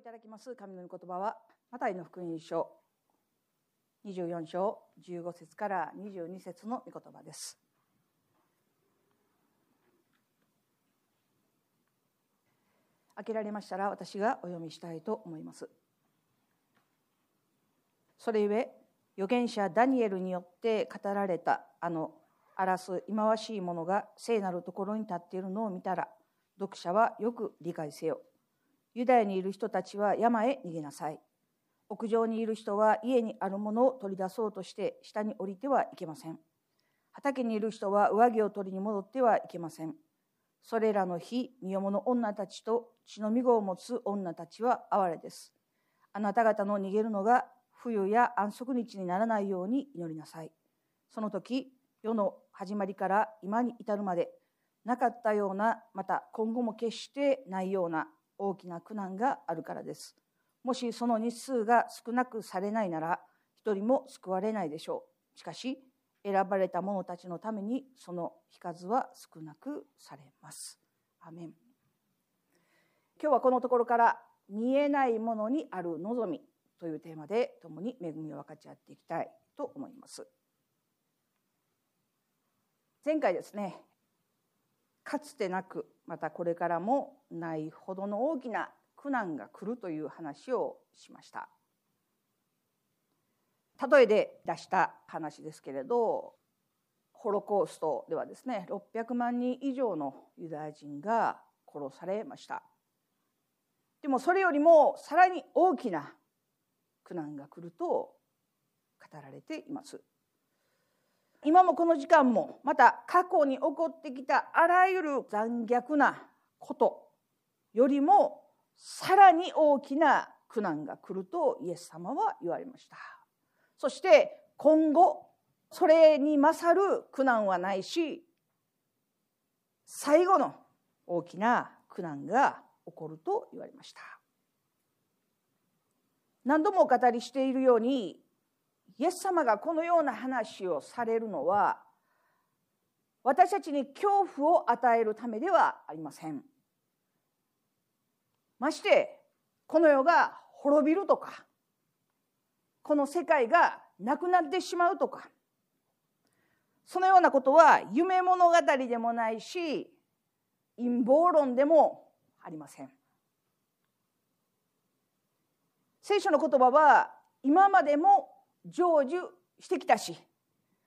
いただきます神の御言葉はマタイの福音書24章15節から22節の御言葉です。開けられましたら私がお読みしたいと思います。それゆえ預言者ダニエルによって語られたあの荒らす忌まわしいものが聖なるところに立っているのを見たら読者はよく理解せよ。ユダヤにいる人たちは山へ逃げなさい。屋上にいる人は家にあるものを取り出そうとして下に降りてはいけません。畑にいる人は上着を取りに戻ってはいけません。それらの日身重の女たちと血のみ子を持つ女たちは哀れです。あなた方の逃げるのが冬や安息日にならないように祈りなさい。その時世の始まりから今に至るまでなかったようなまた今後も決してないような大きな苦難があるからです。もしその日数が少なくされないなら一人も救われないでしょう。しかし選ばれた者たちのためにその日数は少なくされます。アメン。今日はこのところから見えないものにある望みというテーマで共に恵みを分かち合っていきたいと思います。前回ですねかつてなくまたこれからもないほどの大きな苦難が来るという話をしました。例えで出した話ですけれどホロコーストではですね600万人以上のユダヤ人が殺されました。でもそれよりもさらに大きな苦難が来ると語られています。今もこの時間もまた過去に起こってきたあらゆる残虐なことよりもさらに大きな苦難が来るとイエス様は言われました。そして今後それに勝る苦難はないし最後の大きな苦難が起こると言われました。何度もお語りしているようにイエス様がこのような話をされるのは私たちに恐怖を与えるためではありません。ましてこの世が滅びるとかこの世界がなくなってしまうとかそのようなことは夢物語でもないし陰謀論でもありません。聖書の言葉は今までも成就してきたし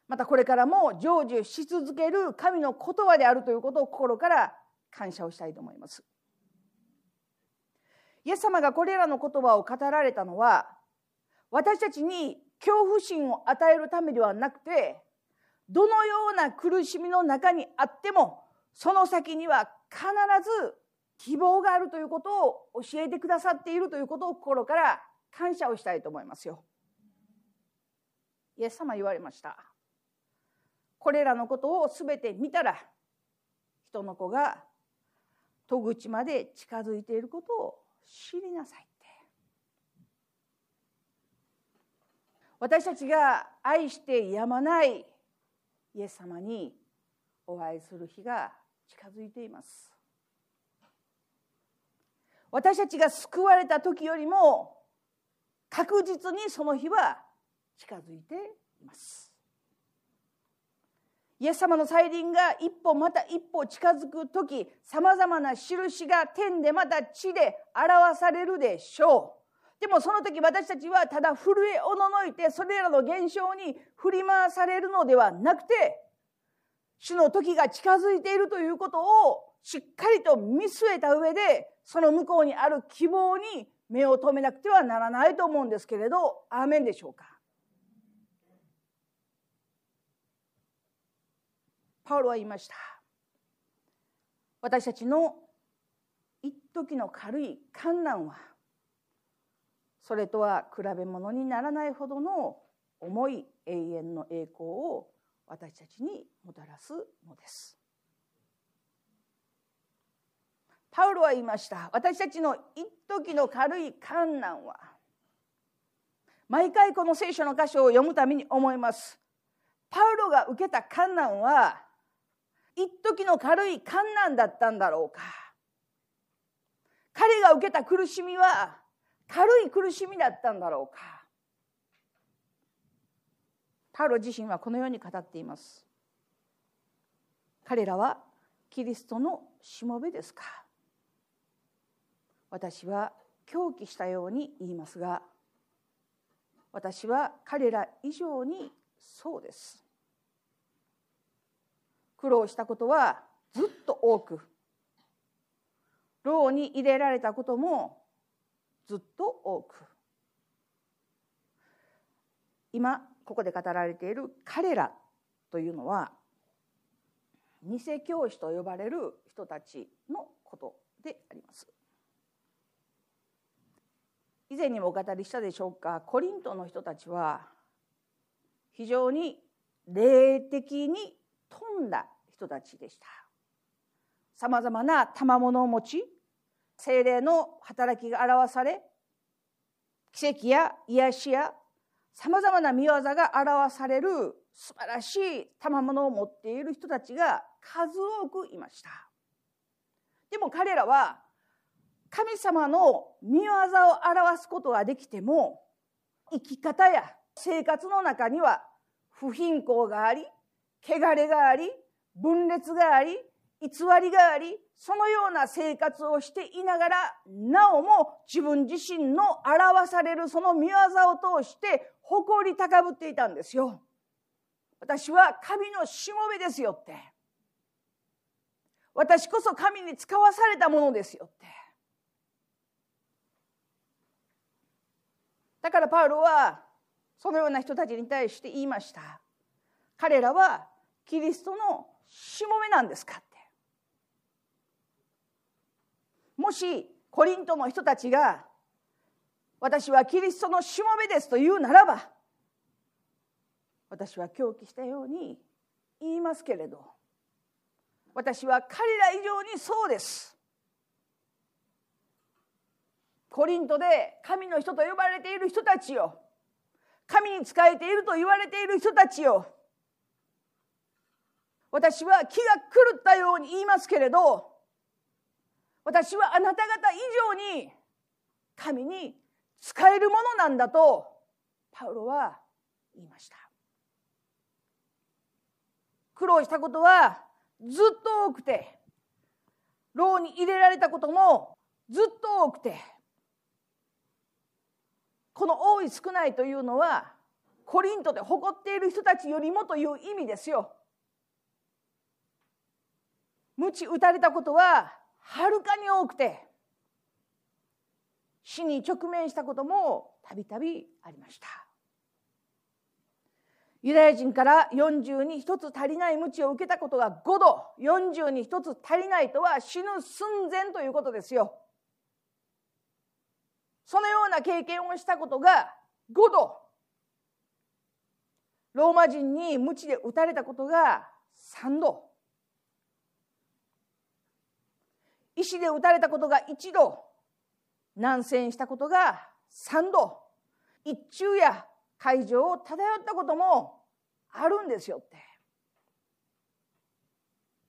またこれからも成就し続ける神の言葉であるということを心から感謝をしたいと思います。イエス様がこれらの言葉を語られたのは私たちに恐怖心を与えるためではなくてどのような苦しみの中にあってもその先には必ず希望があるということを教えてくださっているということを心から感謝をしたいと思いますよ。イエス様言われました。これらのことを全て見たら人の子が戸口まで近づいていることを知りなさいって。私たちが愛してやまないイエス様にお会いする日が近づいています。私たちが救われた時よりも確実にその日は近づいています。イエス様の再臨が一歩また一歩近づく時さまざまな印が天でまた地で表されるでしょう。でもその時私たちはただ震えおののいてそれらの現象に振り回されるのではなくて主の時が近づいているということをしっかりと見据えた上でその向こうにある希望に目を留めなくてはならないと思うんですけれどアーメンでしょうか？パウロは言いました。私たちの一時の軽い観難はそれとは比べ物にならないほどの重い永遠の栄光を私たちにもたらすのです。パウロは言いました。私たちの一時の軽い観難は毎回この聖書の箇所を読むために思います。パウロが受けた観難は一時の軽い観難だったんだろうか。彼が受けた苦しみは軽い苦しみだったんだろうか。パウロ自身はこのように語っています。彼らはキリストのしもべですか。私は狂気したように言いますが私は彼ら以上にそうです。苦労したことはずっと多く牢に入れられたこともずっと多く今ここで語られている彼らというのは偽教師と呼ばれる人たちのことであります。以前にもお語りしたでしょうかコリントの人たちは非常に霊的に富んだ人たちでした。さまざまな賜物を持ち精霊の働きが表され奇跡や癒しやさまざまな見業が表される素晴らしい賜物を持っている人たちが数多くいました。でも彼らは神様の見業を表すことができても生き方や生活の中には不貧困があり汚れがあり分裂があり偽りがありそのような生活をしていながらなおも自分自身の表されるその見業を通して誇り高ぶっていたんですよ。私は神のしもべですよって。私こそ神に使わされたものですよって。だからパウロはそのような人たちに対して言いました。彼らはキリストのしもべなんですかって。もしコリントの人たちが私はキリストのしもべですと言うならば私は狂気したように言いますけれど私は彼ら以上にそうです。コリントで神の人と呼ばれている人たちよ。神に仕えていると言われている人たちよ。私は気が狂ったように言いますけれど私はあなた方以上に神に使えるものなんだとパウロは言いました苦労したことはずっと多くて牢に入れられたこともずっと多くてこの多い少ないというのはコリントで誇っている人たちよりもという意味ですよ。鞭打たれたことははるかに多くて死に直面したこともたびたびありました。ユダヤ人から40に1つ足りない鞭を受けたことが5度40に1つ足りないとは死ぬ寸前ということですよ。そのような経験をしたことが5度ローマ人に鞭で打たれたことが3度。石で打たれたことが1度難戦したことが3度一昼夜会場を漂ったこともあるんですよって。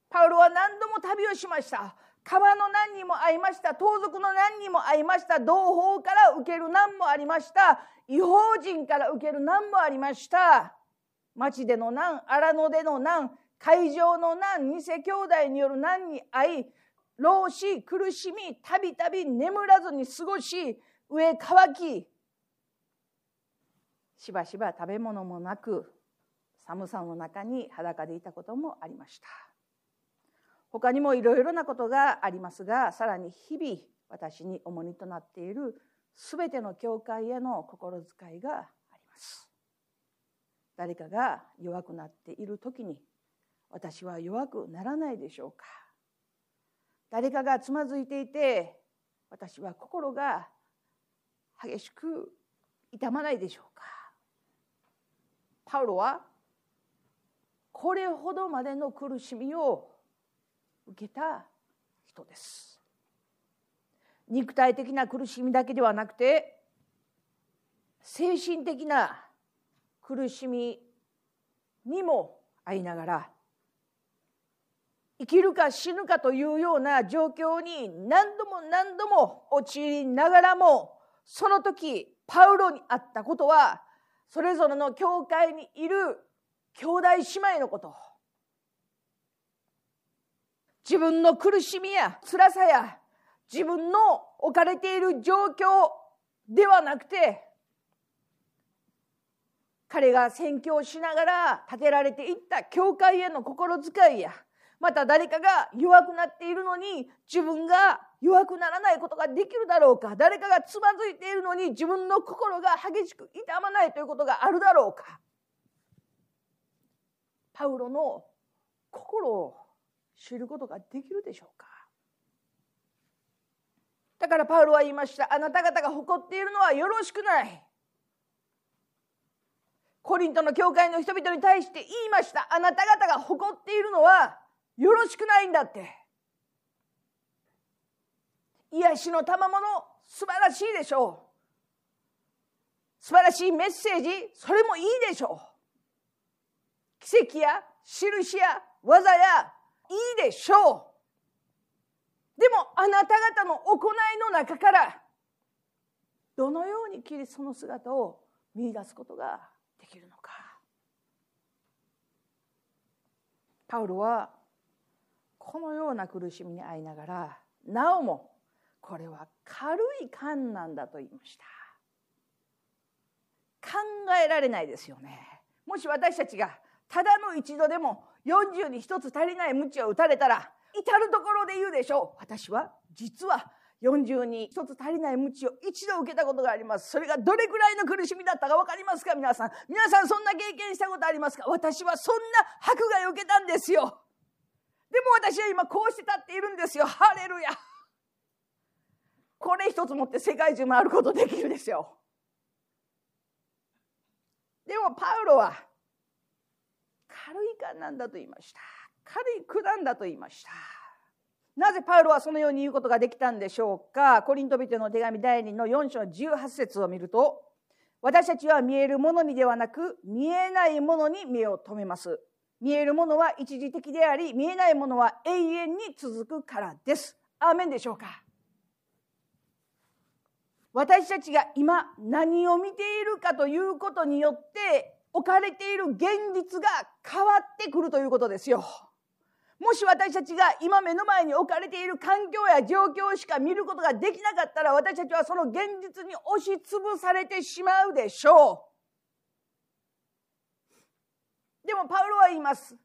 パウロは何度も旅をしました。川の難にも会いました。盗賊の難にも会いました。同胞から受ける難もありました。違法人から受ける難もありました。町での難荒野での難会場の難偽兄弟による難に遭い老死苦しみたびたび眠らずに過ごし上乾きしばしば食べ物もなく寒さの中に裸でいたこともありました。他にもいろいろなことがありますがさらに日々私に重荷となっているすべての教会への心遣いがあります。誰かが弱くなっている時に私は弱くならないでしょうか。誰かがつまずいていて私は心が激しく痛まないでしょうか。パウロはこれほどまでの苦しみを受けた人です。肉体的な苦しみだけではなくて精神的な苦しみにも遭いながら生きるか死ぬかというような状況に何度も何度も陥りながらもその時パウロにあったことはそれぞれの教会にいる兄弟姉妹のこと。自分の苦しみや辛さや自分の置かれている状況ではなくて彼が宣教しながら建てられていった教会への心遣いやまた誰かが弱くなっているのに自分が弱くならないことができるだろうか。誰かがつまずいているのに自分の心が激しく痛まないということがあるだろうか。パウロの心を知ることができるでしょうか。だからパウロは言いました。あなた方が誇っているのはよろしくない。コリントの教会の人々に対して言いました。あなた方が誇っているのはよろしくないんだって。癒しの賜物素晴らしいでしょう。素晴らしいメッセージそれもいいでしょう。奇跡や印や技やいいでしょう。でもあなた方の行いの中からどのようにキリストの姿を見出すことができるのか。パウロはこのような苦しみに遭いながらなおもこれは軽い観なんだと言いました。考えられないですよね。もし私たちがただの一度でも40に一つ足りない鞭を打たれたら至る所で言うでしょう。私は実は40に一つ足りない鞭を一度受けたことがあります。それがどれぐらいの苦しみだったか分かりますか？皆さん。皆さんそんな経験したことありますか？私はそんな迫害を受けたんですよ。私は今こうして立っているんですよ。ハレルヤ。これ一つ持って世界中回ることできるですよでもパウロは軽い感なんだと言いました。軽い苦難だと言いました。なぜパウロはそのように言うことができたんでしょうか？コリント人の手紙第2の4章18節を見ると私たちは見えるものにではなく見えないものに目を留めます。見えるものは一時的であり見えないものは永遠に続くからですアーメンでしょうか？私たちが今何を見ているかということによって置かれている現実が変わってくるということですよ。もし私たちが今目の前に置かれている環境や状況しか見ることができなかったら私たちはその現実に押しつぶされてしまうでしょう。でもパウロは言います。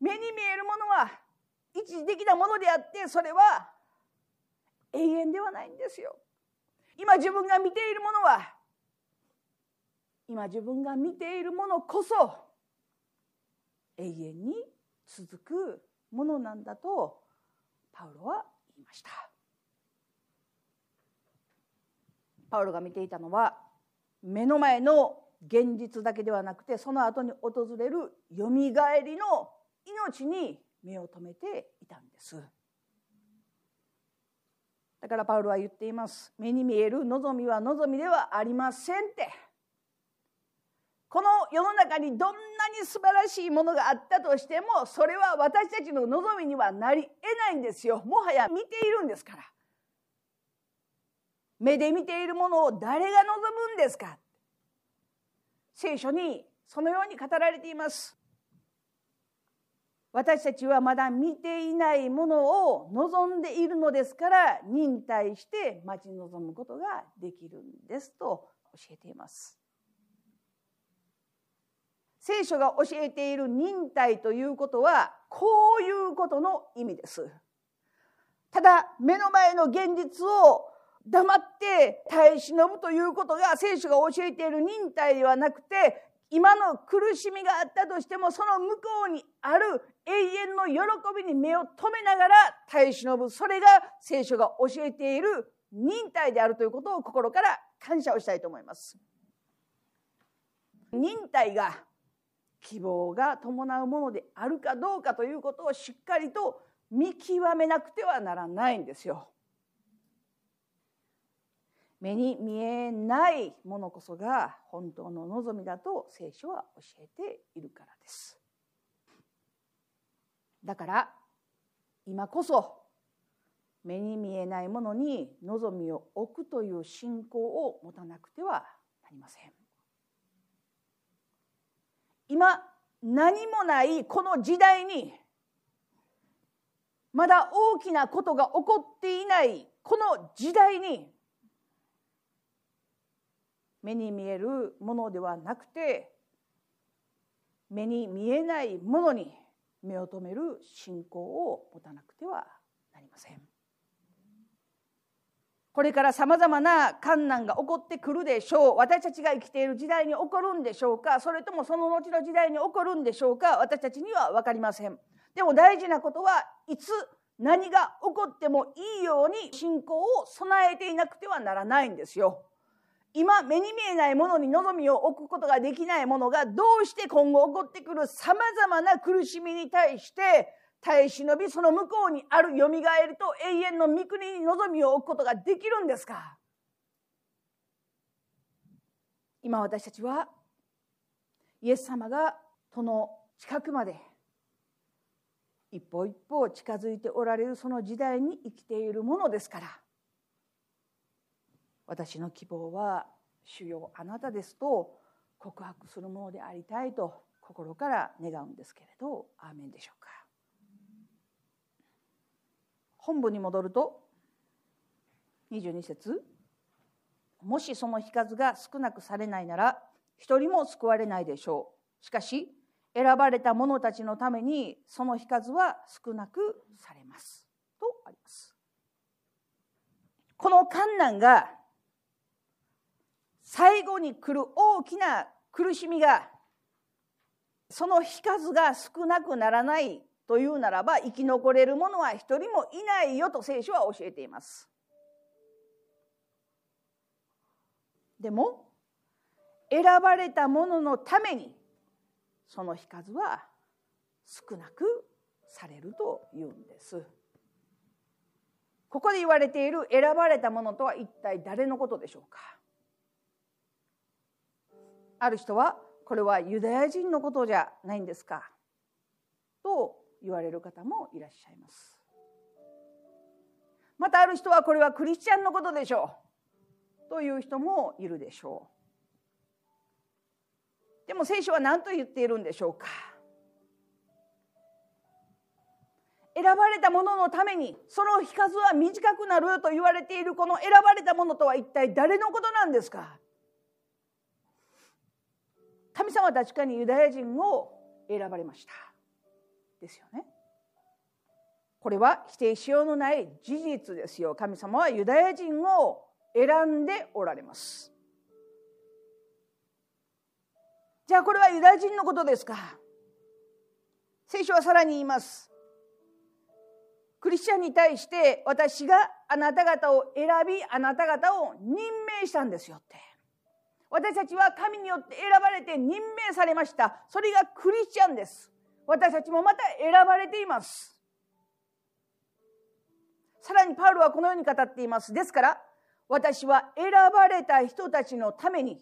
目に見えるものは一時的なものであってそれは永遠ではないんですよ。今自分が見ているものは今自分が見ているものこそ永遠に続くものなんだとパウロは言いました。パウロが見ていたのは目の前の現実だけではなくてその後に訪れるよみがえりの命に目を留めていたんです。だからパウロは言っています。目に見える望みは望みではありませんって。この世の中にどんなに素晴らしいものがあったとしてもそれは私たちの望みにはなり得ないんですよ。もはや見ているんですから。目で見ているものを誰が望むんですか？聖書にそのように語られています。私たちはまだ見ていないものを望んでいるのですから忍耐して待ち望むことができるんですと教えています。聖書が教えている忍耐ということはこういうことの意味です。ただ目の前の現実を黙って耐え忍ぶということが聖書が教えている忍耐ではなくて今の苦しみがあったとしてもその向こうにある永遠の喜びに目を留めながら耐え忍ぶそれが聖書が教えている忍耐であるということを心から感謝をしたいと思います。忍耐が希望が伴うものであるかどうかということをしっかりと見極めなくてはならないんですよ。目に見えないものこそが本当の望みだと聖書は教えているからです。だから今こそ目に見えないものに望みを置くという信仰を持たなくてはなりません。今何もないこの時代にまだ大きなことが起こっていないこの時代に目に見えるものではなくて目に見えないものに目を留める信仰を持たなくてはなりません。これからさまざまな困難が起こってくるでしょう。私たちが生きている時代に起こるんでしょうか。それともその後の時代に起こるんでしょうか。私たちには分かりません。でも大事なことはいつ何が起こってもいいように信仰を備えていなくてはならないんですよ。今目に見えないものに望みを置くことができないものがどうして今後起こってくるさまざまな苦しみに対して耐え忍びその向こうにあるよみがえると永遠の御国に望みを置くことができるんですか？今私たちはイエス様がその近くまで一歩一歩近づいておられるその時代に生きているものですから。私の希望は主よあなたですと告白するものでありたいと心から願うんですけれどアーメンでしょうか。本文に戻ると22節もしその日数が少なくされないなら一人も救われないでしょう。しかし選ばれた者たちのためにその日数は少なくされます。とあります。この観難が最後に来る大きな苦しみがその日数が少なくならないというならば生き残れる者は一人もいないよと聖書は教えています。でも選ばれた者のためにその日数は少なくされるというんです。ここで言われている選ばれた者とは一体誰のことでしょうか？ある人はこれはユダヤ人のことじゃないんですか？と言われる方もいらっしゃいます。またある人はこれはクリスチャンのことでしょう？という人もいるでしょう。でも聖書は何と言っているんでしょうか？選ばれた者のためにその日数は短くなると言われているこの選ばれた者とは一体誰のことなんですか？神様は確かにユダヤ人を選ばれました。ですよね。これは否定しようのない事実ですよ。神様はユダヤ人を選んでおられます。じゃあこれはユダヤ人のことですか。聖書はさらに言います。クリスチャンに対して私があなた方を選びあなた方を任命したんですよって。私たちは神によって選ばれて任命されました。それがクリスチャンです。私たちもまた選ばれています。さらにパウロはこのように語っています。ですから私は選ばれた人たちのために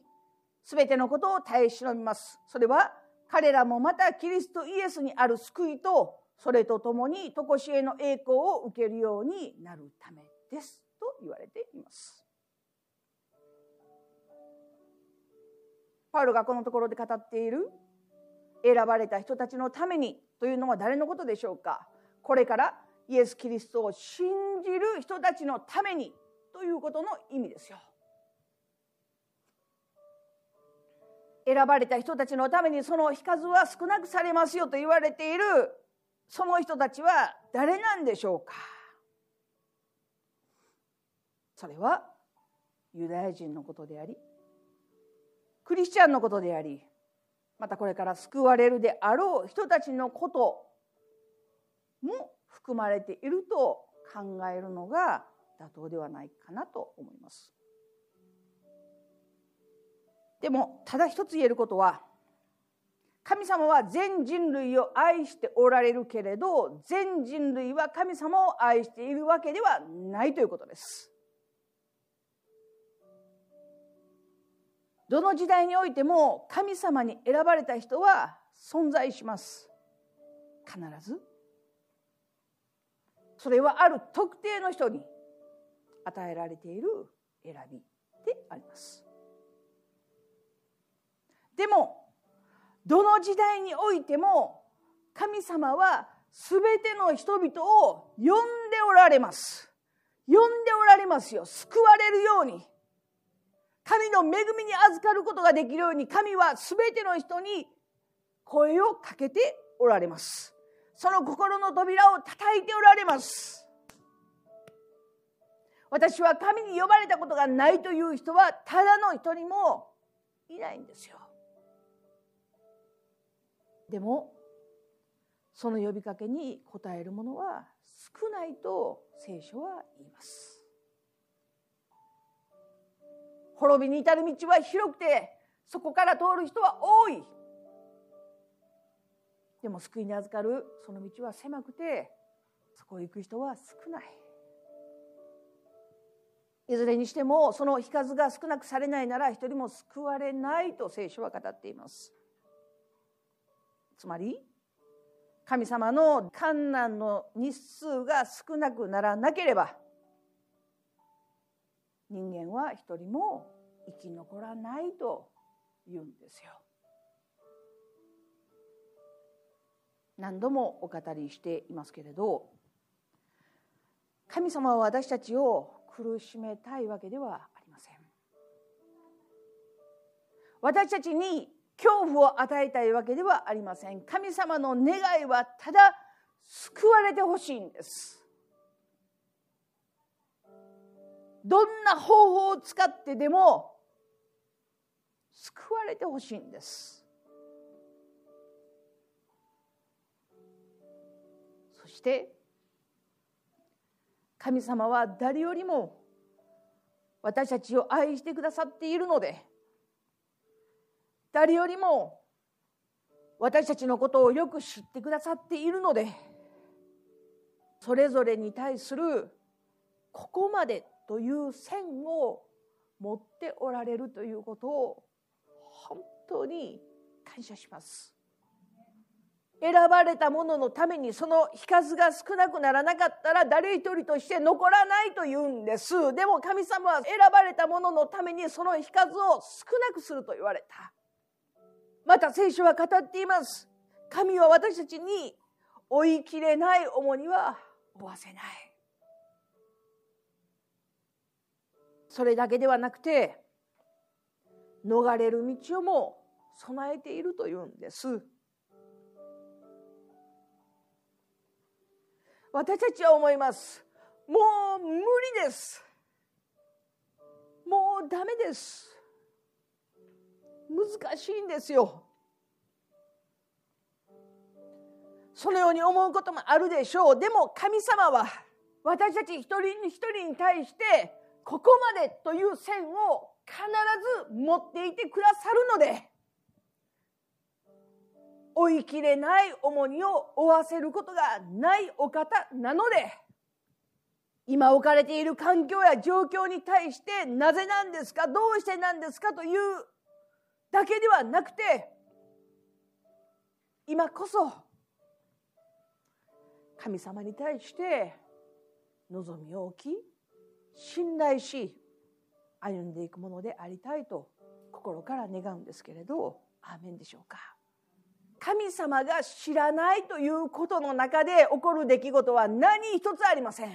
全てのことを耐え忍びます。それは彼らもまたキリストイエスにある救いとそれとともに常しえの栄光を受けるようになるためです。と言われています。パウロがこのところで語っている選ばれた人たちのためにというのは誰のことでしょうか？これからイエス・キリストを信じる人たちのためにということの意味ですよ。選ばれた人たちのためにその日数は少なくされますよと言われているその人たちは誰なんでしょうか？それはユダヤ人のことでありクリスチャンのことでありまたこれから救われるであろう人たちのことも含まれていると考えるのが妥当ではないかなと思います。でもただ一つ言えることは神様は全人類を愛しておられるけれど全人類は神様を愛しているわけではないということです。どの時代においても神様に選ばれた人は存在します。必ず。それはある特定の人に与えられている選びであります。でもどの時代においても神様は全ての人々を呼んでおられます。呼んでおられますよ。救われるように。神の恵みに預かることができるように神は全ての人に声をかけておられます。その心の扉を叩いておられます。私は神に呼ばれたことがないという人はただの一人もいないんですよ。でもその呼びかけに応える者は少ないと聖書は言います。滅びに至る道は広くてそこから通る人は多い。でも救いに預かるその道は狭くてそこを行く人は少ない。いずれにしてもその日数が少なくされないなら一人も救われないと聖書は語っています。つまり神様の観難の日数が少なくならなければ人間は一人も生き残らないと言うんですよ。何度もお語りしていますけれど神様は私たちを苦しめたいわけではありません。私たちに恐怖を与えたいわけではありません。神様の願いはただ救われてほしいんです。どんな方法を使ってでも救われてほしいんです。そして神様は誰よりも私たちを愛してくださっているので誰よりも私たちのことをよく知ってくださっているのでそれぞれに対するここまでという線を持っておられるということを本当に感謝します。選ばれた者のためにその日数が少なくならなかったら誰一人として残らないというんです。でも神様は選ばれた者のためにその日数を少なくすると言われた。また聖書は語っています。神は私たちに追いきれない重荷は負わせない。それだけではなくて逃れる道をも備えているというんです。私たちは思います。もう無理です。もうダメです。難しいんですよ。そのように思うこともあるでしょう。でも神様は私たち一人一人に対してここまでという線を必ず持っていてくださるので追いきれない重荷を負わせることがないお方なので今置かれている環境や状況に対してなぜなんですかどうしてなんですかというだけではなくて今こそ神様に対して望みを置き信頼し歩んでいくものでありたいと心から願うんですけれどアーメンでしょうか。神様が知らないということの中で起こる出来事は何一つありません。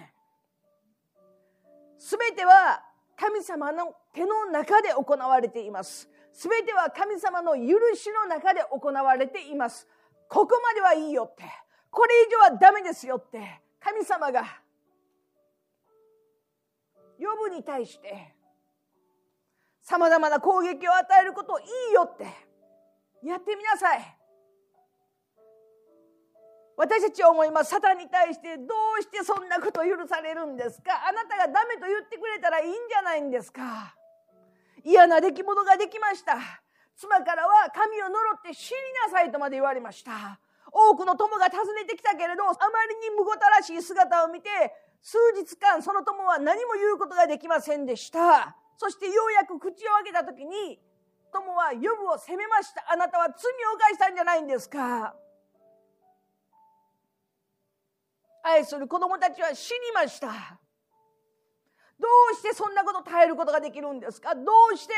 すべては神様の手の中で行われています。すべては神様の許しの中で行われています。ここまではいいよって。これ以上はダメですよって。神様が呼ぶに対してさまざまな攻撃を与えることいいよってやってみなさい。私たちは思います。サタンに対してどうしてそんなこと許されるんですか？あなたがダメと言ってくれたらいいんじゃないんですか？嫌な出来事ができました。妻からは神を呪って死になさいとまで言われました。多くの友が訪ねてきたけれどあまりにむごたらしい姿を見て数日間その友は何も言うことができませんでした。そしてようやく口を開けた時に友はヨブを責めました。あなたは罪を犯したんじゃないんですか。愛する子供たちは死にました。どうしてそんなこと耐えることができるんですか？どうして？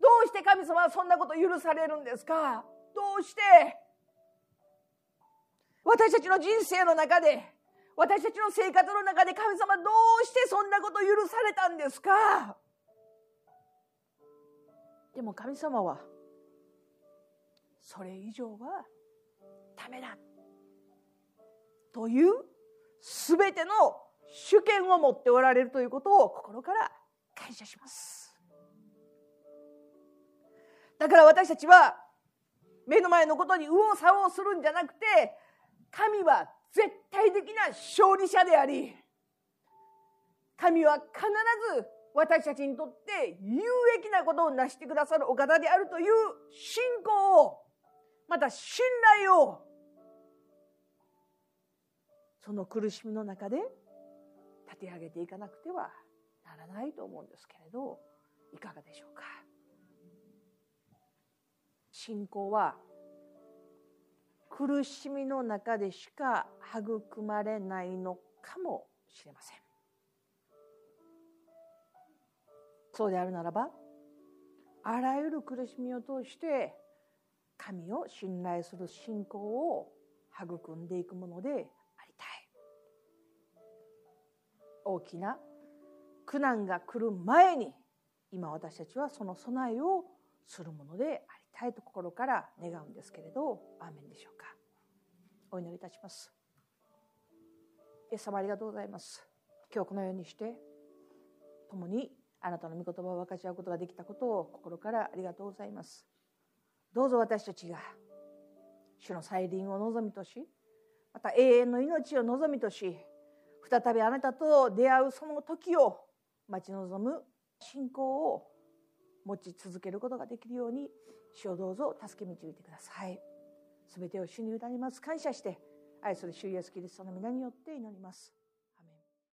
どうして神様はそんなこと許されるんですか？どうして？私たちの人生の中で私たちの生活の中で神様どうしてそんなこと許されたんですか？でも神様はそれ以上はダメだ。という全ての主権を持っておられるということを心から感謝します。だから私たちは目の前のことに右往左往するんじゃなくて神は絶対的な勝利者であり神は必ず私たちにとって有益なことを成してくださるお方であるという信仰をまた信頼をその苦しみの中で立て上げていかなくてはならないと思うんですけれどいかがでしょうか？信仰は苦しみの中でしか育まれないのかもしれません。そうであるならばあらゆる苦しみを通して神を信頼する信仰を育んでいくものでありたい。大きな苦難が来る前に今私たちはその備えをするものでありたいと心から願うんですけれどアーメンでしょうか。お祈りいたします。イエス様ありがとうございます。今日このようにして共にあなたの御言葉を分かち合うことができたことを心からありがとうございます。どうぞ私たちが主の再臨を望みとしまた永遠の命を望みとし再びあなたと出会うその時を待ち望む信仰を持ち続けることができるように主をどうぞ助け導いてください。すべてを主に委ねます。感謝して愛する主イエスキリストの皆によって祈ります。